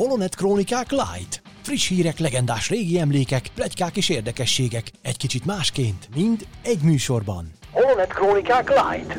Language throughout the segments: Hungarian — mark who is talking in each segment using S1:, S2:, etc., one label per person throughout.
S1: Holonet Krónikák Light. Friss hírek, legendás régi emlékek, plegykák és érdekességek. Egy kicsit másként, mind egy műsorban. Holonet Krónikák Light.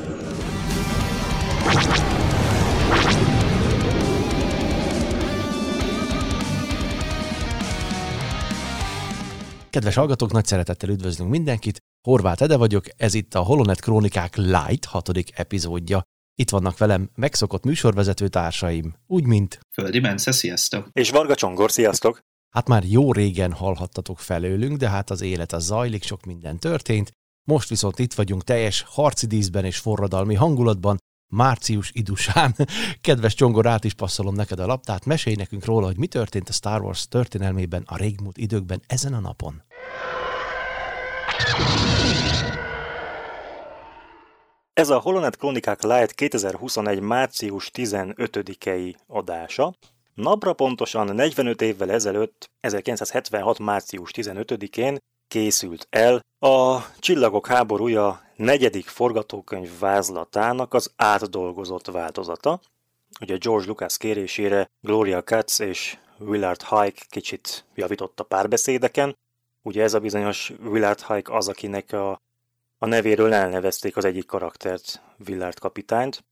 S1: Kedves hallgatók, nagy szeretettel üdvözlünk mindenkit. Horváth Ede vagyok, ez itt a Holonet Krónikák Light hatodik epizódja. Itt vannak velem megszokott műsorvezető társaim, úgy mint...
S2: Földi Bence, sziasztok!
S3: És Varga Csongor, sziasztok!
S1: Hát már jó régen hallhattatok felőlünk, de hát az élet az zajlik, sok minden történt. Most viszont itt vagyunk teljes harci díszben és forradalmi hangulatban, március idusán. Kedves Csongor, át is passzolom neked a laptát, mesélj nekünk róla, hogy mi történt a Star Wars történelmében a régmúlt időkben ezen a napon.
S3: Ez a Holonet Kronikák Light 2021. március 15-i adása. Napra pontosan 45 évvel ezelőtt, 1976. március 15-én készült el a Csillagok háborúja negyedik forgatókönyv vázlatának az átdolgozott változata. Ugye George Lucas kérésére Gloria Katz és Willard Hike kicsit javított a párbeszédeken. Ugye ez a bizonyos Willard Hike az, akinek a a nevéről elnevezték az egyik karaktert, Villard kapitányt.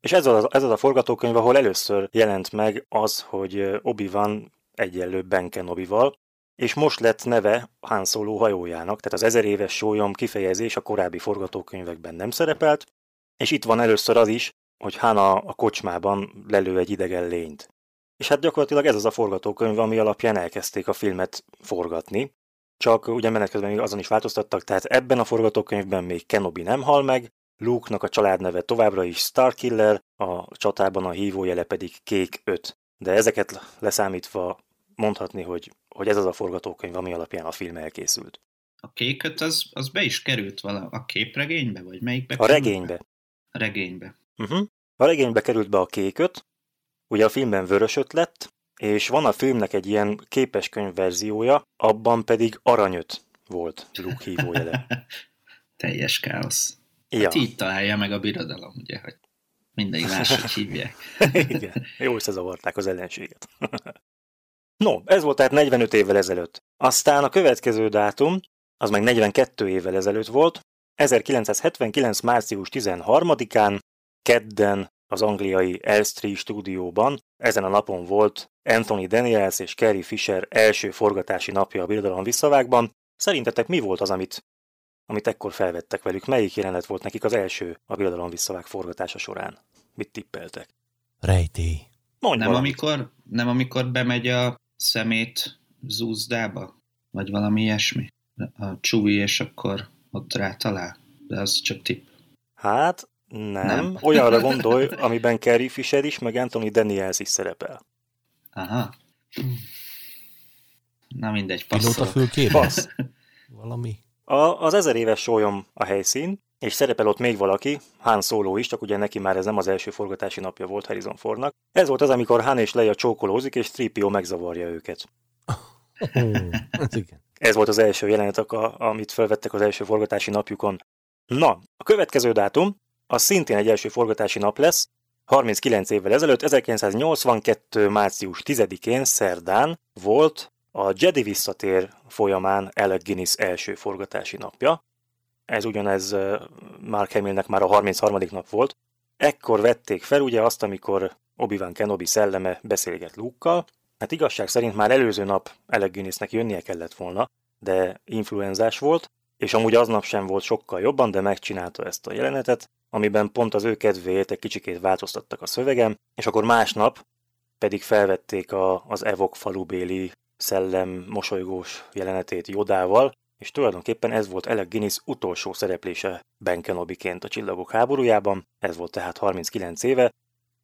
S3: És ez az, ez az a forgatókönyv, ahol először jelent meg az, hogy Obi-Wan egyenlő Ben Kenobi-val, és most lett neve Han Solo hajójának, tehát az ezer éves sólyom kifejezés a korábbi forgatókönyvekben nem szerepelt, és itt van először az is, hogy Han a, a kocsmában lelő egy idegen lényt. És hát gyakorlatilag ez az a forgatókönyv, ami alapján elkezdték a filmet forgatni, csak ugye menet közben még azon is változtattak, tehát ebben a forgatókönyvben még Kenobi nem hal meg, Luke-nak a családneve továbbra is Starkiller, a csatában a hívójele pedig Kék 5. De ezeket leszámítva mondhatni, hogy, hogy ez az a forgatókönyv, ami alapján a film elkészült.
S2: A Kék 5 az, az be is került vala a képregénybe, vagy melyikbe?
S3: A regénybe.
S2: A regénybe.
S3: Uh-huh. A regénybe került be a Kék 5, ugye a filmben vörös lett, és van a filmnek egy ilyen képeskönyv verziója, abban pedig aranyöt volt Luke hívójele.
S2: Teljes káosz.
S3: Ja.
S2: Hát így találja meg a birodalom, ugye, hogy mindegy máshogy hívják.
S3: Igen, jó összezavarták az ellenséget. no, ez volt tehát 45 évvel ezelőtt. Aztán a következő dátum, az meg 42 évvel ezelőtt volt, 1979. március 13-án, kedden az angliai Elstree stúdióban. Ezen a napon volt Anthony Daniels és Carrie Fisher első forgatási napja a Birodalom visszavágban. Szerintetek mi volt az, amit, amit ekkor felvettek velük? Melyik jelenet volt nekik az első a Birodalom visszavág forgatása során? Mit tippeltek?
S1: Rejtély.
S2: Mondj nem amikor, nem amikor bemegy a szemét zúzdába? Vagy valami ilyesmi? A csúvi, és akkor ott rátalál? De az csak tipp.
S3: Hát, nem. nem. Olyanra gondolj, amiben Carrie Fisher is, meg Anthony Daniels is szerepel.
S2: Aha. Na mindegy,
S1: passzolok.
S3: Passz.
S1: Valami.
S3: A, az ezer éves sólyom a helyszín, és szerepel ott még valaki, Han Solo is, csak ugye neki már ez nem az első forgatási napja volt Harrison Fordnak. Ez volt az, amikor Han és Leia csókolózik, és Tripio megzavarja őket.
S1: ez
S3: volt az első jelenet, amit felvettek az első forgatási napjukon. Na, a következő dátum, az szintén egy első forgatási nap lesz, 39 évvel ezelőtt, 1982. március 10-én, szerdán volt a Jedi visszatér folyamán Alec Guinness első forgatási napja. Ez ugyanez Mark Hamillnek már a 33. nap volt. Ekkor vették fel ugye azt, amikor Obi-Wan Kenobi szelleme beszélget luke Hát igazság szerint már előző nap Alec Guinnessnek jönnie kellett volna, de influenzás volt, és amúgy aznap sem volt sokkal jobban, de megcsinálta ezt a jelenetet, amiben pont az ő kedvéért egy kicsikét változtattak a szövegem, és akkor másnap pedig felvették a, az Evok falubéli szellem mosolygós jelenetét Jodával, és tulajdonképpen ez volt Alec Guinness utolsó szereplése Ben Kenobiként a Csillagok háborújában, ez volt tehát 39 éve,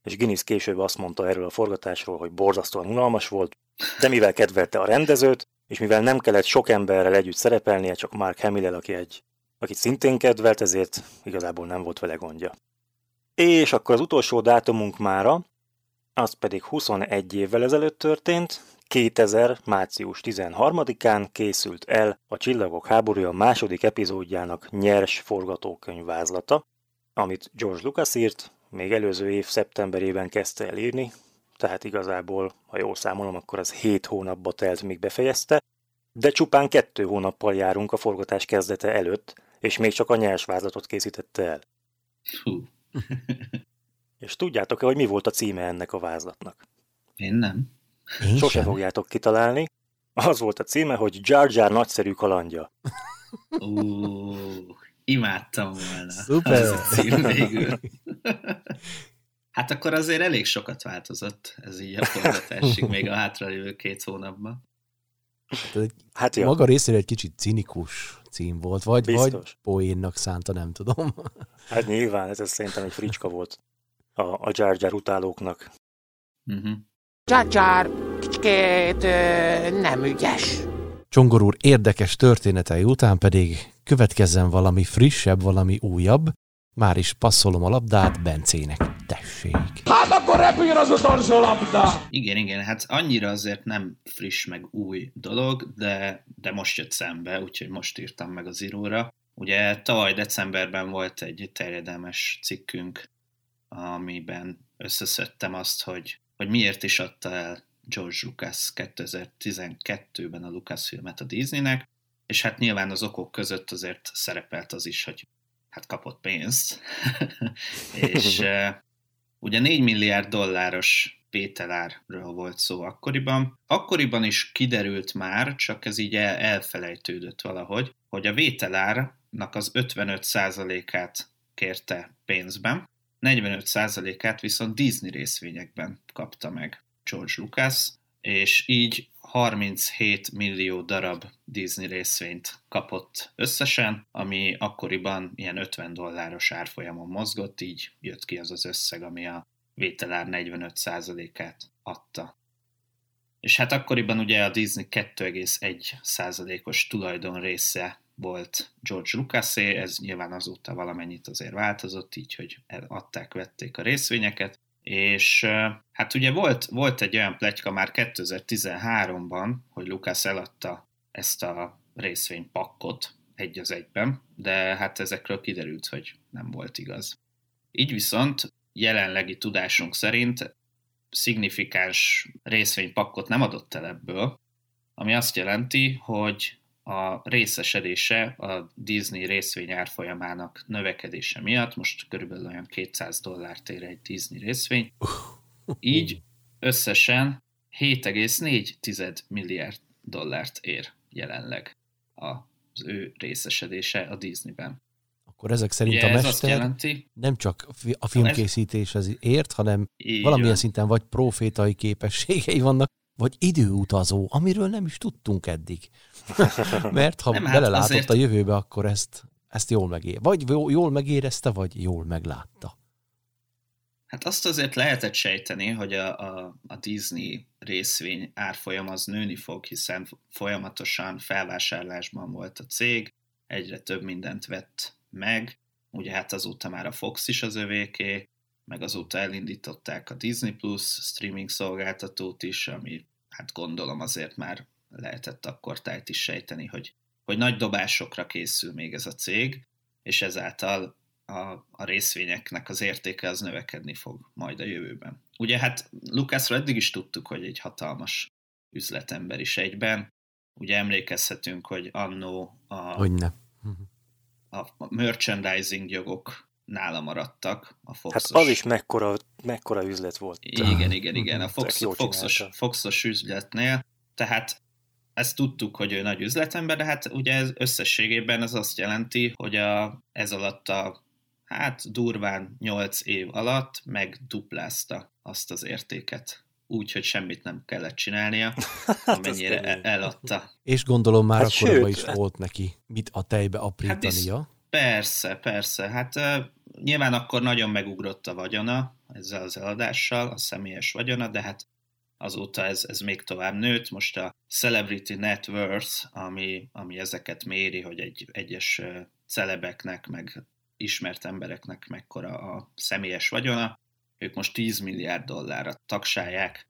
S3: és Guinness később azt mondta erről a forgatásról, hogy borzasztóan unalmas volt, de mivel kedvelte a rendezőt, és mivel nem kellett sok emberrel együtt szerepelnie, csak Mark Hamill, aki egy, akit szintén kedvelt, ezért igazából nem volt vele gondja. És akkor az utolsó dátumunk mára, az pedig 21 évvel ezelőtt történt, 2000. március 13-án készült el a Csillagok háborúja második epizódjának nyers forgatókönyv vázlata, amit George Lucas írt, még előző év szeptemberében kezdte el írni, tehát igazából, ha jól számolom, akkor az 7 hónapba telt, míg befejezte, de csupán kettő hónappal járunk a forgatás kezdete előtt, és még csak a nyers vázlatot készítette el.
S2: Hú.
S3: És tudjátok-e, hogy mi volt a címe ennek a vázlatnak?
S2: Én nem.
S1: Én
S3: Sose
S1: sem.
S3: fogjátok kitalálni. Az volt a címe, hogy Jar Jar nagyszerű kalandja.
S2: Ú, imádtam volna.
S1: Szuper.
S2: Ez a cím végül. Hát akkor azért elég sokat változott ez így a forgatásig, még a hátralévő két hónapban.
S3: Hát ja,
S1: Maga részéről egy kicsit cinikus cím volt, vagy, vagy
S3: Biztos.
S1: poénnak szánta, nem tudom.
S3: hát nyilván ez, ez szerintem egy fricska volt a, a Jar Jar utálóknak.
S2: Uh-huh.
S4: Jar Jar kicsikét ö, nem ügyes.
S1: Csongor úr érdekes történetei után pedig következzen valami frissebb, valami újabb. Már is passzolom a labdát Bencének. Tessék.
S4: Hát akkor repüljön az utolsó labda!
S2: Igen, igen, hát annyira azért nem friss meg új dolog, de, de most jött szembe, úgyhogy most írtam meg az íróra. Ugye tavaly decemberben volt egy terjedelmes cikkünk, amiben összeszedtem azt, hogy, hogy miért is adta el George Lucas 2012-ben a Lucasfilmet a Disneynek, és hát nyilván az okok között azért szerepelt az is, hogy hát kapott pénzt, és ugye 4 milliárd dolláros pételárról volt szó akkoriban. Akkoriban is kiderült már, csak ez így el, elfelejtődött valahogy, hogy a vételárnak az 55%-át kérte pénzben, 45%-át viszont Disney részvényekben kapta meg George Lucas, és így 37 millió darab Disney részvényt kapott összesen, ami akkoriban ilyen 50 dolláros árfolyamon mozgott, így jött ki az az összeg, ami a vételár 45%-át adta. És hát akkoriban ugye a Disney 2,1%-os tulajdon része volt George Lucasé, ez nyilván azóta valamennyit azért változott, így, hogy adták, vették a részvényeket, és hát ugye volt, volt egy olyan pletyka már 2013-ban, hogy Lucas eladta ezt a részvénypakkot egy az egyben, de hát ezekről kiderült, hogy nem volt igaz. Így viszont jelenlegi tudásunk szerint szignifikáns részvénypakkot nem adott el ebből, ami azt jelenti, hogy a részesedése a Disney részvény árfolyamának növekedése miatt, most körülbelül olyan 200 dollárt ér egy Disney részvény, így összesen 7,4 milliárd dollárt ér jelenleg az ő részesedése a Disneyben.
S1: Akkor ezek szerint
S2: Ugye
S1: a
S2: ez
S1: mester
S2: jelenti,
S1: nem csak a filmkészítéshez ért, hanem
S2: így
S1: valamilyen
S2: van.
S1: szinten vagy profétai képességei vannak, vagy időutazó, amiről nem is tudtunk eddig. Mert ha
S2: Nem, hát
S1: belelátott
S2: azért-
S1: a jövőbe, akkor ezt, ezt jól megér. Vagy jó- jól megérezte, vagy jól meglátta.
S2: Hát azt azért lehetett sejteni, hogy a, a, a Disney részvény árfolyam az nőni fog, hiszen folyamatosan felvásárlásban volt a cég, egyre több mindent vett meg, ugye hát azóta már a Fox is az övéké, meg azóta elindították a Disney Plus streaming szolgáltatót is, ami hát gondolom azért már lehetett akkor tájt is sejteni, hogy, hogy nagy dobásokra készül még ez a cég, és ezáltal a, a részvényeknek az értéke az növekedni fog majd a jövőben. Ugye hát Lucasról eddig is tudtuk, hogy egy hatalmas üzletember is egyben. Ugye emlékezhetünk, hogy annó a,
S1: Hogy ne.
S2: a merchandising jogok nála maradtak a
S3: Hát
S2: Foxos.
S3: az is mekkora, mekkora üzlet volt.
S2: Igen, igen, igen, a
S3: Tök
S2: Fox, Foxos. Foxos üzletnél, tehát ezt tudtuk, hogy ő nagy üzletember, de hát ugye ez összességében ez azt jelenti, hogy a, ez alatt a hát durván 8 év alatt megduplázta azt az értéket. Úgy, hogy semmit nem kellett csinálnia, amennyire
S3: Hát kemény.
S2: e- eladta.
S1: És gondolom már
S3: Hát
S1: akkor is
S3: hát-
S1: volt neki mit a tejbe aprítania.
S2: Persze, persze. Hát uh, nyilván akkor nagyon megugrott a vagyona ezzel az eladással, a személyes vagyona, de hát azóta ez, ez még tovább nőtt. Most a Celebrity Net Worth, ami, ami ezeket méri, hogy egy egyes celebeknek, meg ismert embereknek mekkora a személyes vagyona, ők most 10 milliárd dollárra tagsálják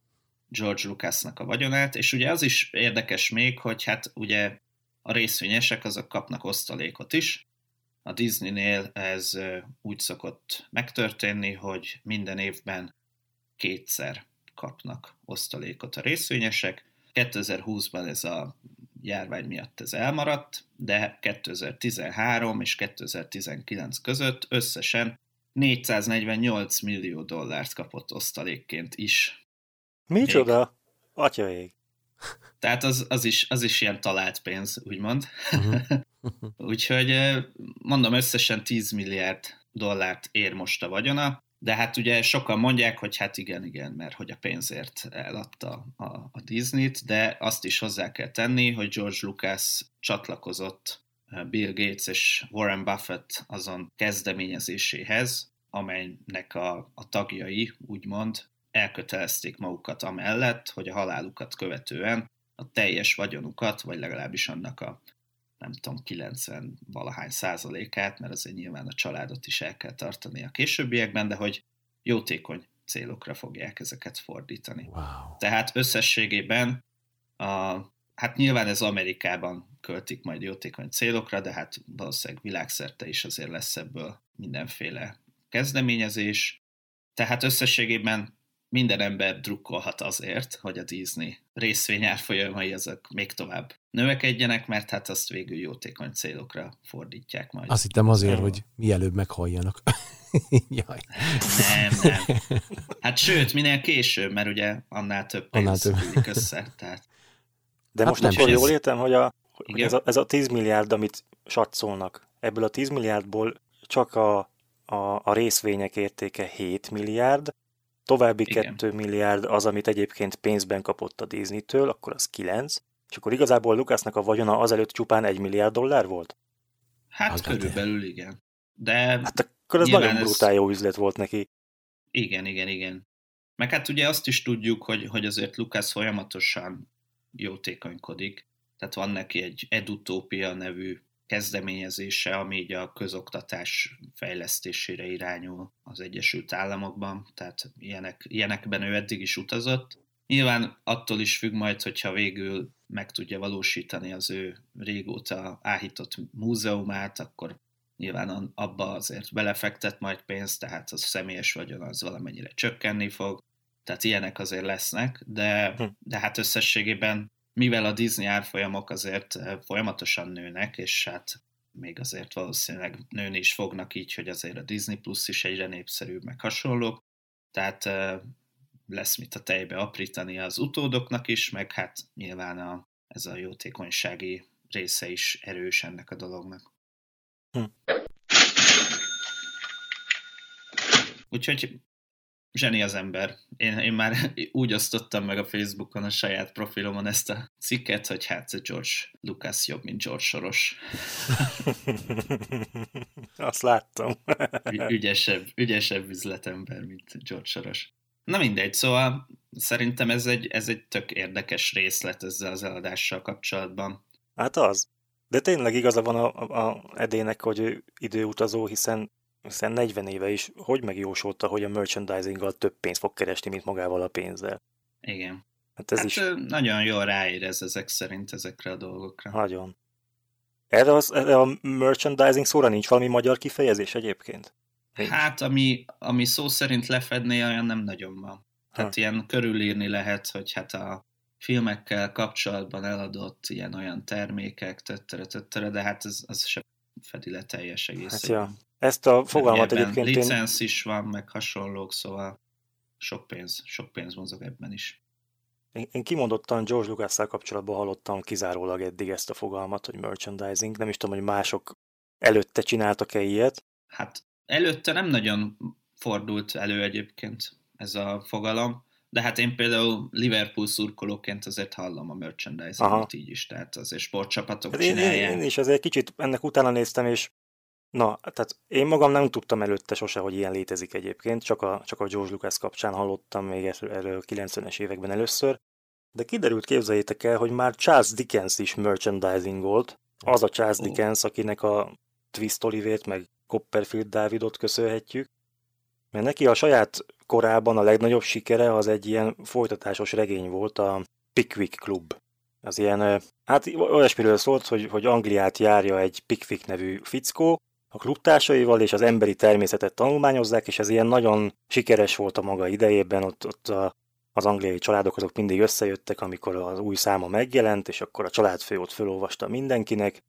S2: George Lucasnak a vagyonát, és ugye az is érdekes még, hogy hát ugye a részvényesek azok kapnak osztalékot is, a Disneynél ez úgy szokott megtörténni, hogy minden évben kétszer kapnak osztalékot a részvényesek. 2020-ban ez a járvány miatt ez elmaradt, de 2013 és 2019 között összesen 448 millió dollárt kapott osztalékként is.
S3: Micsoda? Atyaég.
S2: Tehát az, az, is, az is ilyen talált pénz, úgymond. Uh-huh. Úgyhogy mondom, összesen 10 milliárd dollárt ér most a vagyona, de hát ugye sokan mondják, hogy hát igen, igen, mert hogy a pénzért eladta a, a Disney-t, de azt is hozzá kell tenni, hogy George Lucas csatlakozott Bill Gates és Warren Buffett azon kezdeményezéséhez, amelynek a, a tagjai, úgymond, elkötelezték magukat amellett, hogy a halálukat követően a teljes vagyonukat, vagy legalábbis annak a nem tudom, 90 valahány százalékát, mert azért nyilván a családot is el kell tartani a későbbiekben, de hogy jótékony célokra fogják ezeket fordítani.
S1: Wow.
S2: Tehát összességében, a, hát nyilván ez Amerikában költik majd jótékony célokra, de hát valószínűleg világszerte is azért lesz ebből mindenféle kezdeményezés. Tehát összességében minden ember drukkolhat azért, hogy a Disney részvényárfolyamai azok még tovább növekedjenek, mert hát azt végül jótékony célokra fordítják majd.
S1: Azt hittem azért, hogy mielőbb meghalljanak. Jaj.
S2: Nem, nem. Hát sőt, minél később, mert ugye annál több pénz annál több. össze. Tehát...
S3: De hát most nem akkor jól értem, hogy, a, hogy ez, a, ez a 10 milliárd, amit satszolnak, ebből a 10 milliárdból csak a, a, a részvények értéke 7 milliárd, további Igen. 2 milliárd az, amit egyébként pénzben kapott a Disney-től, akkor az 9, és akkor igazából Lukasznak a vagyona azelőtt csupán 1 milliárd dollár volt?
S2: Hát az körülbelül igen. De
S3: hát akkor ez nagyon brutál jó üzlet volt neki.
S2: Igen, igen, igen. Meg hát ugye azt is tudjuk, hogy, hogy azért Lukasz folyamatosan jótékonykodik. Tehát van neki egy Edutópia nevű kezdeményezése, ami így a közoktatás fejlesztésére irányul az Egyesült Államokban, tehát ilyenek, ilyenekben ő eddig is utazott. Nyilván attól is függ majd, hogyha végül meg tudja valósítani az ő régóta áhított múzeumát, akkor nyilván abba azért belefektet majd pénzt, tehát az személyes vagyon az valamennyire csökkenni fog, tehát ilyenek azért lesznek, de, hm. de hát összességében mivel a Disney árfolyamok azért eh, folyamatosan nőnek, és hát még azért valószínűleg nőni is fognak így, hogy azért a Disney Plus is egyre népszerűbb, meg hasonlók, tehát eh, lesz mit a tejbe aprítani az utódoknak is, meg hát nyilván a, ez a jótékonysági része is erős ennek a dolognak. Hm. Úgyhogy zseni az ember. Én, én már úgy osztottam meg a Facebookon a saját profilomon ezt a cikket, hogy hát George Lucas jobb, mint George Soros.
S3: Azt láttam.
S2: ügyesebb, ügyesebb üzletember, mint George Soros. Na mindegy, szóval szerintem ez egy, ez egy tök érdekes részlet ezzel az eladással kapcsolatban.
S3: Hát az. De tényleg igaza van a, a, a Edének, hogy ő időutazó, hiszen hiszen 40 éve is hogy megjósolta, hogy a merchandisinggal több pénzt fog keresni, mint magával a pénzzel.
S2: Igen. Hát ez hát is... nagyon jól ráérez ezek szerint ezekre a dolgokra.
S3: Nagyon. Erre, az, erre a merchandising szóra nincs valami magyar kifejezés egyébként?
S2: Nincs. Hát, ami, ami szó szerint lefedné, olyan nem nagyon van. Tehát ha. ilyen körülírni lehet, hogy hát a filmekkel kapcsolatban eladott ilyen-olyan termékek, töttere, töttere, de hát ez, az sem fedi le teljes egész. Hát
S3: ja. Ezt a fogalmat egyébként
S2: én... Licensz is van, meg hasonlók, szóval sok pénz, sok pénz mozog ebben is.
S3: Én, én kimondottan George lucas kapcsolatban hallottam kizárólag eddig ezt a fogalmat, hogy merchandising. Nem is tudom, hogy mások előtte csináltak-e ilyet.
S2: Hát előtte nem nagyon fordult elő egyébként ez a fogalom, de hát én például Liverpool szurkolóként azért hallom a merchandising-ot így is, tehát azért sportcsapatok hát csinálják.
S3: Én, én is azért kicsit ennek utána néztem, és Na, tehát én magam nem tudtam előtte sose, hogy ilyen létezik egyébként, csak a, csak a George Lucas kapcsán hallottam még erről 90-es években először, de kiderült, képzeljétek el, hogy már Charles Dickens is merchandising volt, az a Charles. Dickens, akinek a Twist Olivért meg Copperfield Davidot köszönhetjük, mert neki a saját korában a legnagyobb sikere az egy ilyen folytatásos regény volt, a Pickwick Club. Az ilyen, hát olyasmiről szólt, hogy, hogy Angliát járja egy Pickwick nevű fickó, a klubtársaival és az emberi természetet tanulmányozzák, és ez ilyen nagyon sikeres volt a maga idejében, ott, ott a az angliai családok azok mindig összejöttek, amikor az új száma megjelent, és akkor a családfő ott felolvasta mindenkinek,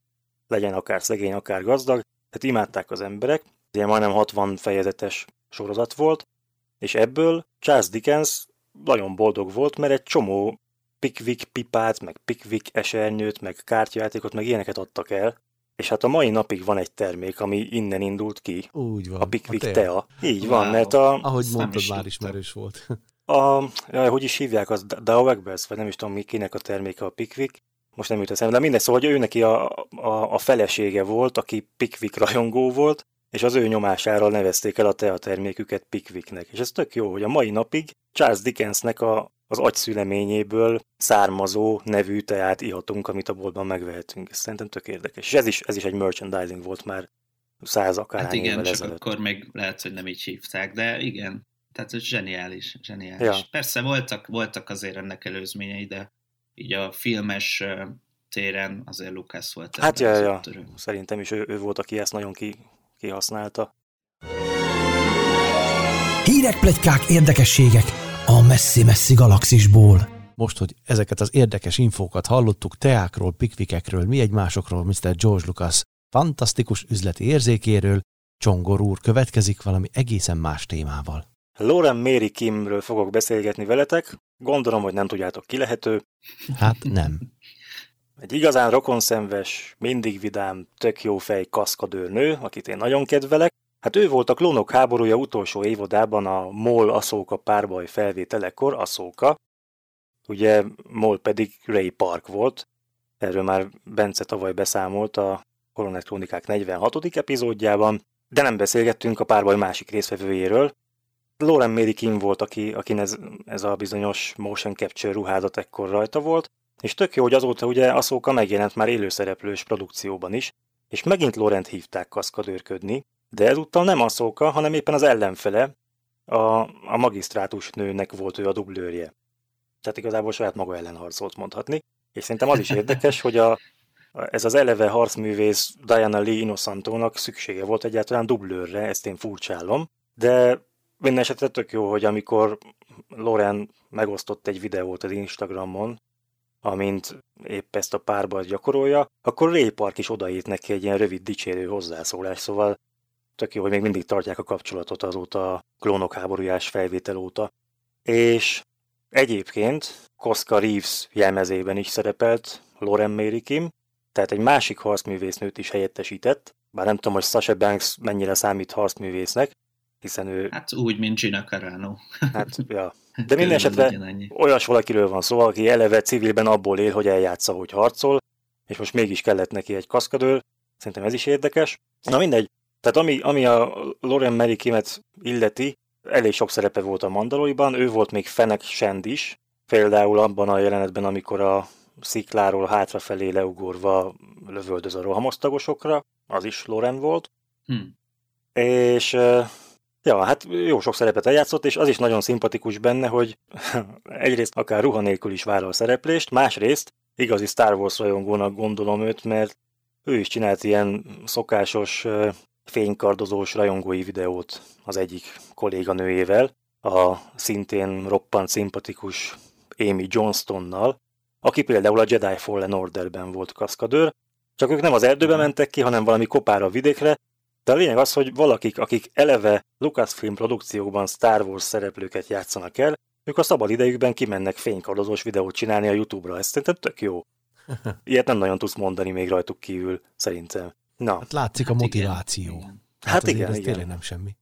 S3: legyen akár szegény, akár gazdag, tehát imádták az emberek. Ilyen majdnem 60 fejezetes sorozat volt, és ebből Charles Dickens nagyon boldog volt, mert egy csomó Pickwick pipát, meg Pickwick esernyőt, meg kártyajátékot, meg ilyeneket adtak el, és hát a mai napig van egy termék, ami innen indult ki.
S1: Úgy van.
S3: A Pickwick
S1: a
S3: tea. Így van,
S2: Wow.
S3: mert a,
S1: Ahogy mondtad,
S2: is
S1: már ismerős volt.
S3: a, jaj, hogy is hívják, az Dauerbers, vagy nem is tudom, kinek a terméke a Pickwick. Most nem jut eszembe, de mindegy, szóval, hogy ő neki a, a, a felesége volt, aki Pickwick rajongó volt, és az ő nyomására nevezték el a tea terméküket Pickwicknek. És ez tök jó, hogy a mai napig Charles Dickensnek a, az agyszüleményéből származó nevű teát ihatunk, amit a boltban megvehetünk. Ez szerintem tök érdekes. És ez is, ez is egy merchandising volt már száz akár
S2: Hát igen,
S3: évvel
S2: csak
S3: ezelőtt.
S2: akkor még lehet, hogy nem így hívták, de igen, tehát ez zseniális, zseniális. Ja. Persze voltak, voltak azért ennek előzményei, de így a filmes téren azért Lucas volt
S3: Hát ja, ja, szerintem is ő, ő volt, aki ezt nagyon ki, kihasználta.
S5: Hírek, plegykák, érdekességek a messzi-messzi galaxisból.
S1: Most, hogy ezeket az érdekes infókat hallottuk teákról, pikvikekről, mi egymásokról, Mr. George Lucas fantasztikus üzleti érzékéről, Csongor úr következik valami egészen más témával.
S3: Lauren Mary Kimről fogok beszélgetni veletek. Gondolom, hogy nem tudjátok ki lehet ő.
S1: Hát nem.
S3: Egy igazán rokonszenves, mindig vidám, tök jó fej kaszkadőr nő, akit én nagyon kedvelek. Hát ő volt a klónok háborúja utolsó évadában a Mol Aszóka párbaj felvételekor Aszóka. Ugye Mol pedig Ray Park volt. Erről már Bence tavaly beszámolt a Koronet Krónikák 46. epizódjában, de nem beszélgettünk a párbaj másik részvevőjéről. Lauren Mary Kim volt, aki, akin ez, ez a bizonyos motion capture ruházat ekkor rajta volt, és tök jó, hogy azóta ugye Aszóka megjelent már élőszereplős produkcióban is, és megint Laurent hívták kaszkadőrködni, de ezúttal nem Aszóka, hanem éppen az ellenfele, a, a magisztrátus nőnek volt ő a dublőrje. Tehát igazából saját maga ellen harcolt mondhatni, és szerintem az is érdekes, hogy a, ez az eleve harcművész Diana Lee Inosantónak szüksége volt egyáltalán dublőrre, ezt én furcsálom, de minden esetre tök jó, hogy amikor Loren megosztott egy videót az Instagramon, amint épp ezt a párbajt gyakorolja, akkor Ray Park is odaírt neki egy ilyen rövid dicsérő hozzászólás, szóval tök jó, hogy még mindig tartják a kapcsolatot azóta a klónok háborújás felvétel óta. És egyébként Koska Reeves jelmezében is szerepelt Lauren Mary Kim, tehát egy másik harcművésznőt is helyettesített, bár nem tudom, hogy Sasha Banks mennyire számít harcművésznek, hiszen ő,
S2: Hát úgy, mint Gina Carano.
S3: hát, ja. De minden esetre olyas valakiről van szó, aki eleve civilben abból él, hogy eljátsza, hogy harcol, és most mégis kellett neki egy kaszkadőr, szerintem ez is érdekes. Na mindegy, tehát ami, ami a Lauren Mary Kimet illeti, elég sok szerepe volt a Mandaloriban, ő volt még Fennec Shand is, például abban a jelenetben, amikor a szikláról hátrafelé leugorva lövöldöz a rohamosztagosokra, az is Lauren volt,
S2: Hm.
S3: és ja, hát jó sok szerepet eljátszott, és az is nagyon szimpatikus benne, hogy egyrészt akár ruha nélkül is vállal szereplést, másrészt igazi Star Wars rajongónak gondolom őt, mert ő is csinált ilyen szokásos fénykardozós rajongói videót az egyik kolléganőjével, a szintén roppant szimpatikus Amy Johnstonnal, aki például a Jedi Fallen Orderben volt kaszkadőr, csak ők nem az erdőbe mentek ki, hanem valami kopára vidékre, de a lényeg az, hogy valakik, akik eleve Lucasfilm produkciókban Star Wars szereplőket játszanak el, ők a szabad idejükben kimennek fénykardozós videót csinálni a YouTube-ra. Ez szerintem tök jó. Ilyet nem nagyon tudsz mondani még rajtuk kívül, szerintem. Na,
S1: Hát látszik a
S2: Hát
S1: motiváció.
S2: igen, igen.
S3: Hát
S1: azért
S3: igen,
S1: ez
S3: igen.
S1: tényleg nem semmi.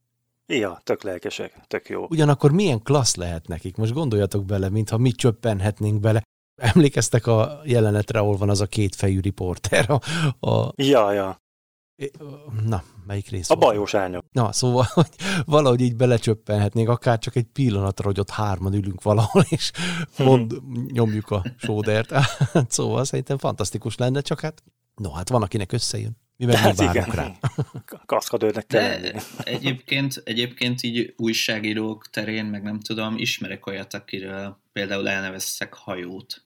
S3: ja, tök lelkesek, tök jó.
S1: Ugyanakkor milyen klassz lehet nekik? Most gondoljatok bele, mintha mi csöppenhetnénk bele. Emlékeztek a jelenetre, ahol van az a kétfejű riporter? A, a,
S3: Ja, ja,
S1: na, melyik rész
S3: a
S1: volt?
S3: bajós árnyak.
S1: Na, szóval, hogy valahogy így belecsöppenhetnénk, akár csak egy pillanatra, hogy ott hárman ülünk valahol, és mond, nyomjuk a sódert. szóval szerintem fantasztikus lenne, csak hát, no, hát van, akinek összejön. Mi meg
S3: Hát igen,
S1: rá.
S3: kaszkadőrnek kell lenni.
S2: De egyébként, egyébként így újságírók terén, meg nem tudom, ismerek olyat, akiről például elneveztek hajót.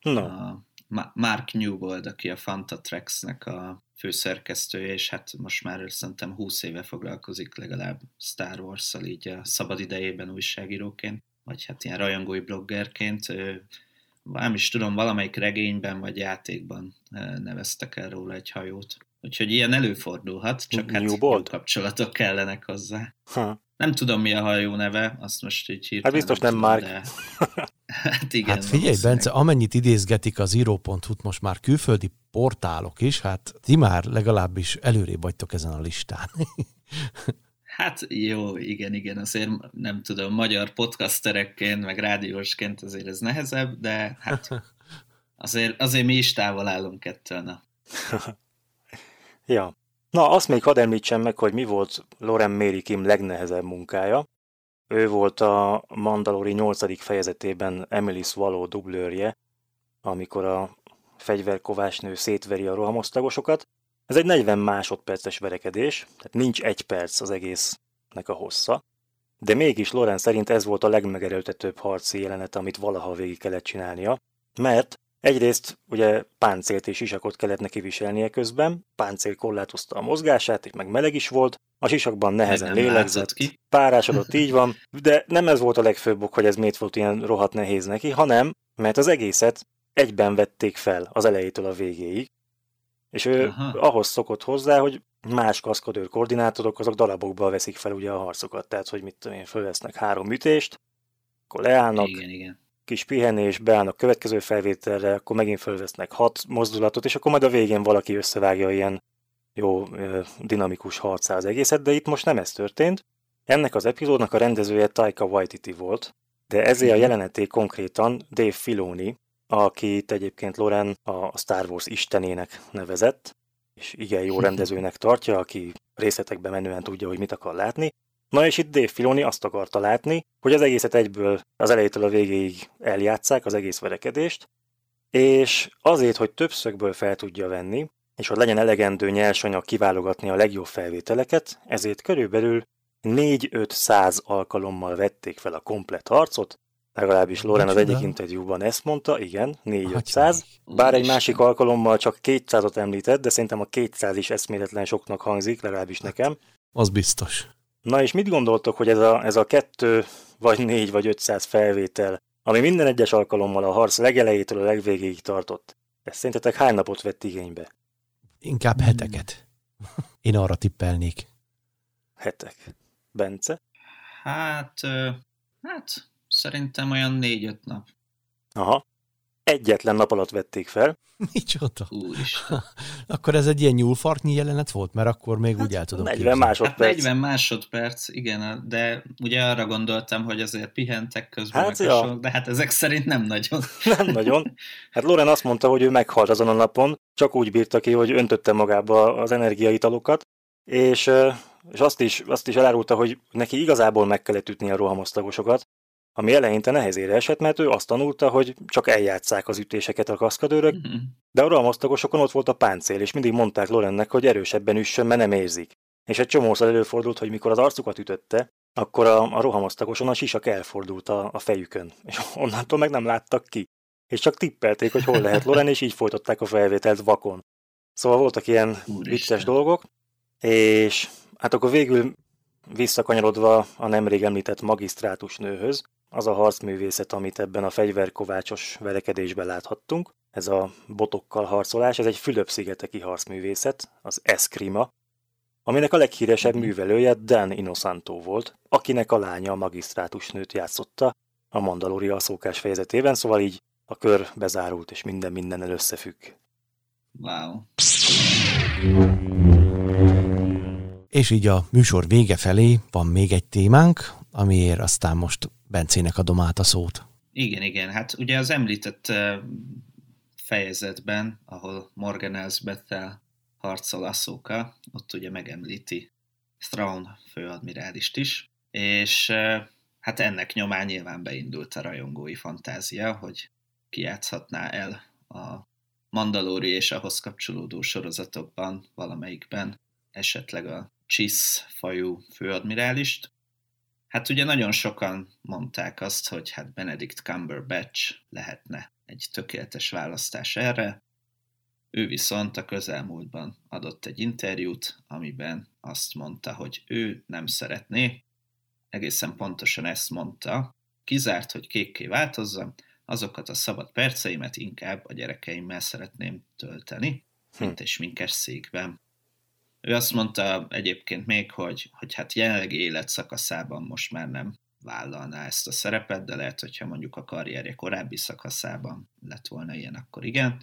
S3: Na,
S2: A Ma- Mark Newbold, aki a Fantatrexnek a főszerkesztője, és hát most már szerintem 20 éve foglalkozik legalább Star Wars-szal így a szabad idejében újságíróként. vagy hát ilyen rajongói bloggerként, nem is tudom, valamelyik regényben vagy játékban neveztek el róla egy hajót. Úgyhogy ilyen előfordulhat, csak hát jó kapcsolatok kellenek hozzá. Ha. Nem tudom, mi a hajó neve, azt most így
S3: hirtelen Hát biztos nem, már. De...
S1: hát igen. Hát figyelj, Bence, amennyit idézgetik az író.hu-t most már külföldi portálok is, hát ti már legalábbis előrébb vagytok ezen a listán.
S2: Hát jó, igen, igen, azért nem tudom, magyar podcasterekként, meg rádiósként azért ez nehezebb, de hát azért, azért mi is távol állunk ettől, na.
S3: Ja. Na, azt még hadd említsem meg, hogy mi volt Loren Mary legnehezebb munkája. Ő volt a Mandalori 8. fejezetében Emily Swallow dublőrje, amikor a fegyverkovásnő szétveri a rohamosztagosokat, ez egy 40 másodperces verekedés, tehát nincs egy perc az egésznek a hossza, de mégis Loren szerint ez volt a legmegerőltetőbb harci jelenet, amit valaha végig kellett csinálnia, mert egyrészt ugye páncélt és sisakot kellett neki viselnie közben, páncél korlátozta a mozgását, és meg meleg is volt, a sisakban nehezen lélegzett, ki. párásodott, így van, de nem ez volt a legfőbb ok, hogy ez miért volt ilyen rohadt nehéz neki, hanem mert az egészet egyben vették fel az elejétől a végéig, és ő Aha. ahhoz szokott hozzá, hogy más kaszkadőr koordinátorok azok darabokba veszik fel ugye a harcokat, tehát hogy mit tudom én, fölvesznek három ütést, akkor leállnak, igen, igen. Kis pihenés, beállnak következő felvételre, akkor megint fölvesznek hat mozdulatot, és akkor majd a végén valaki összevágja ilyen jó dinamikus harcá az egészet, de itt most nem ez történt. Ennek az epizódnak a rendezője Taika Waititi volt, de ezért a jeleneté konkrétan Dave Filoni, akit egyébként Loren a Star Wars istenének nevezett, és igen jó rendezőnek tartja, aki részletekbe menően tudja, hogy mit akar látni. Na és itt Dave Filoni azt akarta látni, hogy az egészet egyből az elejétől a végéig eljátszák, az egész verekedést, és azért, hogy több szögből fel tudja venni, és hogy legyen elegendő nyersanyag kiválogatni a legjobb felvételeket, ezért körülbelül 4-500 alkalommal vették fel a komplet harcot, Legalábbis Loren az egyik interjúban ezt mondta, igen, 4-500. Bár egy másik alkalommal csak 200-ot említett, de szerintem a 200 is eszméletlen soknak hangzik, legalábbis nekem.
S1: Az biztos.
S3: Na és mit gondoltok, hogy ez a, ez a kettő, vagy négy, vagy 500 felvétel, ami minden egyes alkalommal a harc legelejétől a legvégéig tartott, ez szerintetek hány napot vett igénybe?
S1: Inkább heteket. Én arra tippelnék.
S3: Hetek. Bence?
S2: Hát, hát Szerintem olyan négy-öt nap.
S3: Aha. Egyetlen nap alatt vették fel.
S1: Micsoda? akkor ez egy ilyen nyúlfartnyi jelenet volt, mert akkor még hát úgy el tudom
S3: 40 képzelni. másodperc. Hát
S2: 40 másodperc, igen, de ugye arra gondoltam, hogy azért pihentek közben, hát, ja. Hasonló, de hát ezek szerint nem nagyon.
S3: Nem nagyon. Hát Loren azt mondta, hogy ő meghalt azon a napon, csak úgy bírta ki, hogy öntötte magába az energiaitalokat, és, és azt, is, azt is elárulta, hogy neki igazából meg kellett ütni a rohamosztagosokat, ami eleinte nehezére esett, mert ő azt tanulta, hogy csak eljátszák az ütéseket a kaszkadőrök, mm-hmm. de a rohamosztagosokon ott volt a páncél, és mindig mondták Lorennek, hogy erősebben üssön, mert nem érzik. És egy csomószor előfordult, hogy mikor az arcukat ütötte, akkor a, a rohamosztagoson a sisak elfordult a, a fejükön, és onnantól meg nem láttak ki. És csak tippelték, hogy hol lehet Loren, és így folytatták a felvételt vakon. Szóval voltak ilyen vicces dolgok, és hát akkor végül visszakanyarodva a nemrég említett magisztrátus nőhöz, az a harcművészet, amit ebben a fegyverkovácsos verekedésben láthattunk. Ez a botokkal harcolás, ez egy Fülöp-szigeteki harcművészet, az Eskrima, aminek a leghíresebb mhm. művelője Dan Inosanto volt, akinek a lánya a magisztrátus nőt játszotta a Mandalori alszókás fejezetében, szóval így a kör bezárult, és minden mindennel összefügg.
S2: Wow.
S1: És így a műsor vége felé van még egy témánk, amiért aztán most Bencének adom át a szót.
S2: Igen, igen. Hát ugye az említett fejezetben, ahol Morgan Elsbeth-tel harcol Asszóka, ott ugye megemlíti Thrawn főadmirálist is, és hát ennek nyomán nyilván beindult a rajongói fantázia, hogy kiátszhatná el a Mandalori és ahhoz kapcsolódó sorozatokban valamelyikben esetleg a Chiss fajú főadmirálist, Hát ugye nagyon sokan mondták azt, hogy hát Benedict Cumberbatch lehetne egy tökéletes választás erre. Ő viszont a közelmúltban adott egy interjút, amiben azt mondta, hogy ő nem szeretné, egészen pontosan ezt mondta, kizárt, hogy kékké változzam, azokat a szabad perceimet inkább a gyerekeimmel szeretném tölteni, mint egy sminkes székben. Ő azt mondta egyébként még, hogy, hogy hát jelenlegi életszakaszában most már nem vállalná ezt a szerepet, de lehet, hogyha mondjuk a karrierje korábbi szakaszában lett volna ilyen, akkor igen.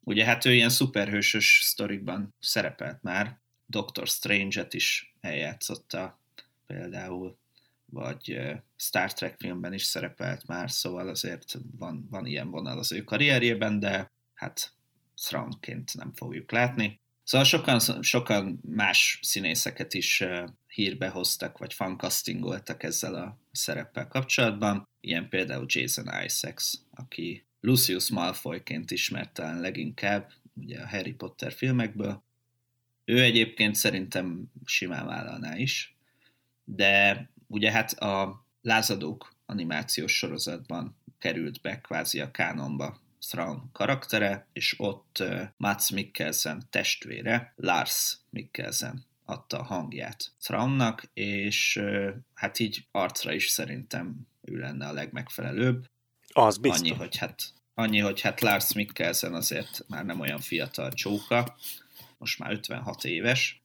S2: Ugye hát ő ilyen szuperhősös sztorikban szerepelt már, Doctor Strange-et is eljátszotta például, vagy Star Trek filmben is szerepelt már, szóval azért van, van ilyen vonal az ő karrierjében, de hát Thrawnként nem fogjuk látni. Szóval sokan, sokan más színészeket is hírbe hoztak, vagy fancastingoltak ezzel a szereppel kapcsolatban. Ilyen például Jason Isaacs, aki Lucius Malfoyként ismert talán leginkább, ugye a Harry Potter filmekből. Ő egyébként szerintem simán vállalná is, de ugye hát a Lázadók animációs sorozatban került be kvázi a kánonba Thrawn karaktere, és ott Mats Mikkelsen testvére, Lars Mikkelsen adta a hangját Thrawnnak, és hát így arcra is szerintem ő lenne a legmegfelelőbb.
S3: Az biztos.
S2: Annyi, hogy hát, annyi, hogy hát Lars Mikkelsen azért már nem olyan fiatal csóka, most már 56 éves,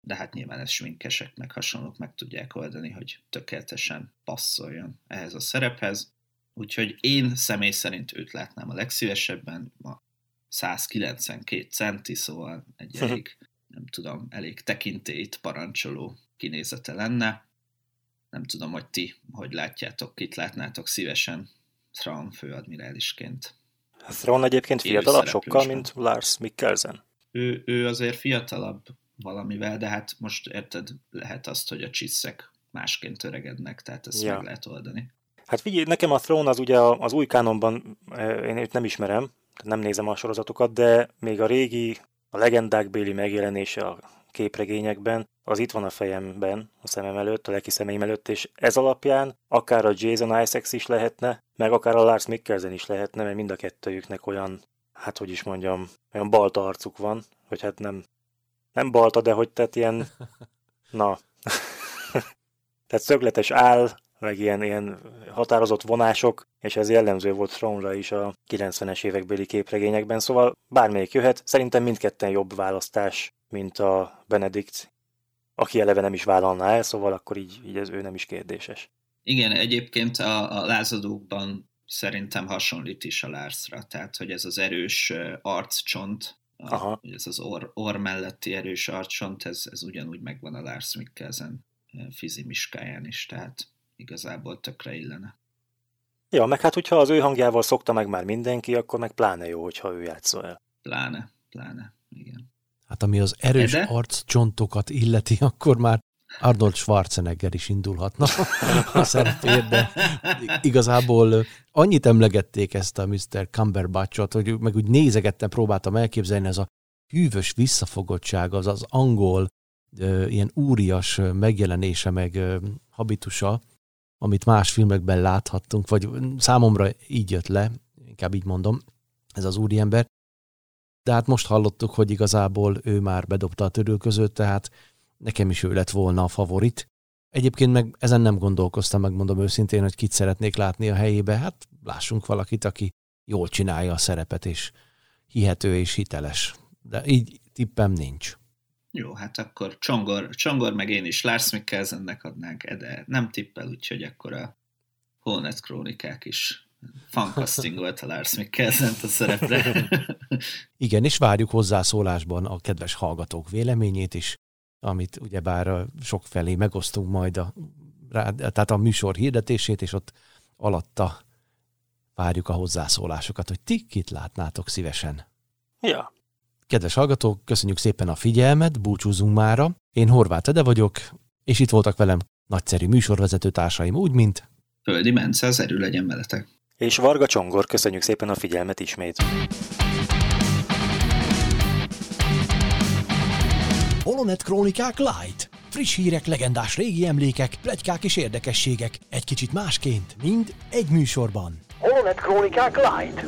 S2: de hát nyilván ezt sminkesek meg hasonlók meg tudják oldani, hogy tökéletesen passzoljon ehhez a szerephez. Úgyhogy én személy szerint őt látnám a legszívesebben, ma 192 centi, szóval egy elég, nem tudom, elég tekintélyt parancsoló kinézete lenne. Nem tudom, hogy ti hogy látjátok, kit látnátok szívesen Thrawn főadmirálisként.
S3: Thrawn egyébként fiatalabb sokkal, mint Lars Mikkelsen.
S2: Ő, ő azért fiatalabb valamivel, de hát most érted, lehet azt, hogy a csiszek másként öregednek, tehát ezt ja. meg lehet oldani.
S3: Hát figyelj, nekem a Throne az ugye az új kánonban, én őt nem ismerem, nem nézem a sorozatokat, de még a régi, a legendák béli megjelenése a képregényekben, az itt van a fejemben, a szemem előtt, a lelki szemeim előtt, és ez alapján akár a Jason Isaacs is lehetne, meg akár a Lars Mikkelsen is lehetne, mert mind a kettőjüknek olyan, hát hogy is mondjam, olyan balta arcuk van, hogy hát nem, nem balta, de hogy tehát ilyen, na, tehát szögletes áll, meg ilyen, ilyen határozott vonások, és ez jellemző volt Thrawn-ra is a 90-es évekbeli képregényekben, szóval bármelyik jöhet, szerintem mindketten jobb választás, mint a Benedict, aki eleve nem is vállalná el, szóval akkor így, így ez ő nem is kérdéses.
S2: Igen, egyébként a, a lázadókban szerintem hasonlít is a Larsra, tehát hogy ez az erős arccsont, Aha. ez az orr, orr melletti erős arccsont, ez, ez ugyanúgy megvan a Lars Mikkelsen fizimiskáján is, tehát igazából tökre illene.
S3: Ja, meg hát hogyha az ő hangjával szokta meg már mindenki, akkor meg pláne jó, hogyha ő játszol el.
S2: Pláne, pláne, igen.
S1: Hát ami az erős De? arccsontokat illeti, akkor már Arnold Schwarzenegger is indulhatna a szerepért, de igazából annyit emlegették ezt a Mr. Cumberbatchot, hogy meg úgy nézegettem, próbáltam elképzelni, ez a hűvös visszafogottság, az az angol ilyen úrias megjelenése, meg habitusa, amit más filmekben láthattunk, vagy számomra így jött le, inkább így mondom, ez az úriember. De hát most hallottuk, hogy igazából ő már bedobta a törő tehát nekem is ő lett volna a favorit. Egyébként meg ezen nem gondolkoztam, megmondom őszintén, hogy kit szeretnék látni a helyébe. Hát lássunk valakit, aki jól csinálja a szerepet, és hihető és hiteles. De így tippem nincs.
S2: Jó, hát akkor Csongor, Csongor meg én is Lars Mikkelsennek adnánk, de nem tippel, úgyhogy akkor a Holnet Krónikák is fankasztingolt a Lars mikkelsen a szerepre.
S1: Igen, és várjuk hozzászólásban a kedves hallgatók véleményét is, amit ugyebár sok felé megosztunk majd a, tehát a műsor hirdetését, és ott alatta várjuk a hozzászólásokat, hogy ti kit látnátok szívesen.
S3: Ja,
S1: Kedves hallgatók, köszönjük szépen a figyelmet, búcsúzunk mára. Én Horváth Ede vagyok, és itt voltak velem nagyszerű műsorvezető társaim, úgy, mint...
S2: Földi Mence, az erő legyen veletek.
S3: És Varga Csongor, köszönjük szépen a figyelmet ismét.
S5: Holonet Krónikák Light. Friss hírek, legendás régi emlékek, plegykák és érdekességek. Egy kicsit másként, mind egy műsorban. Holonet Krónikák Light.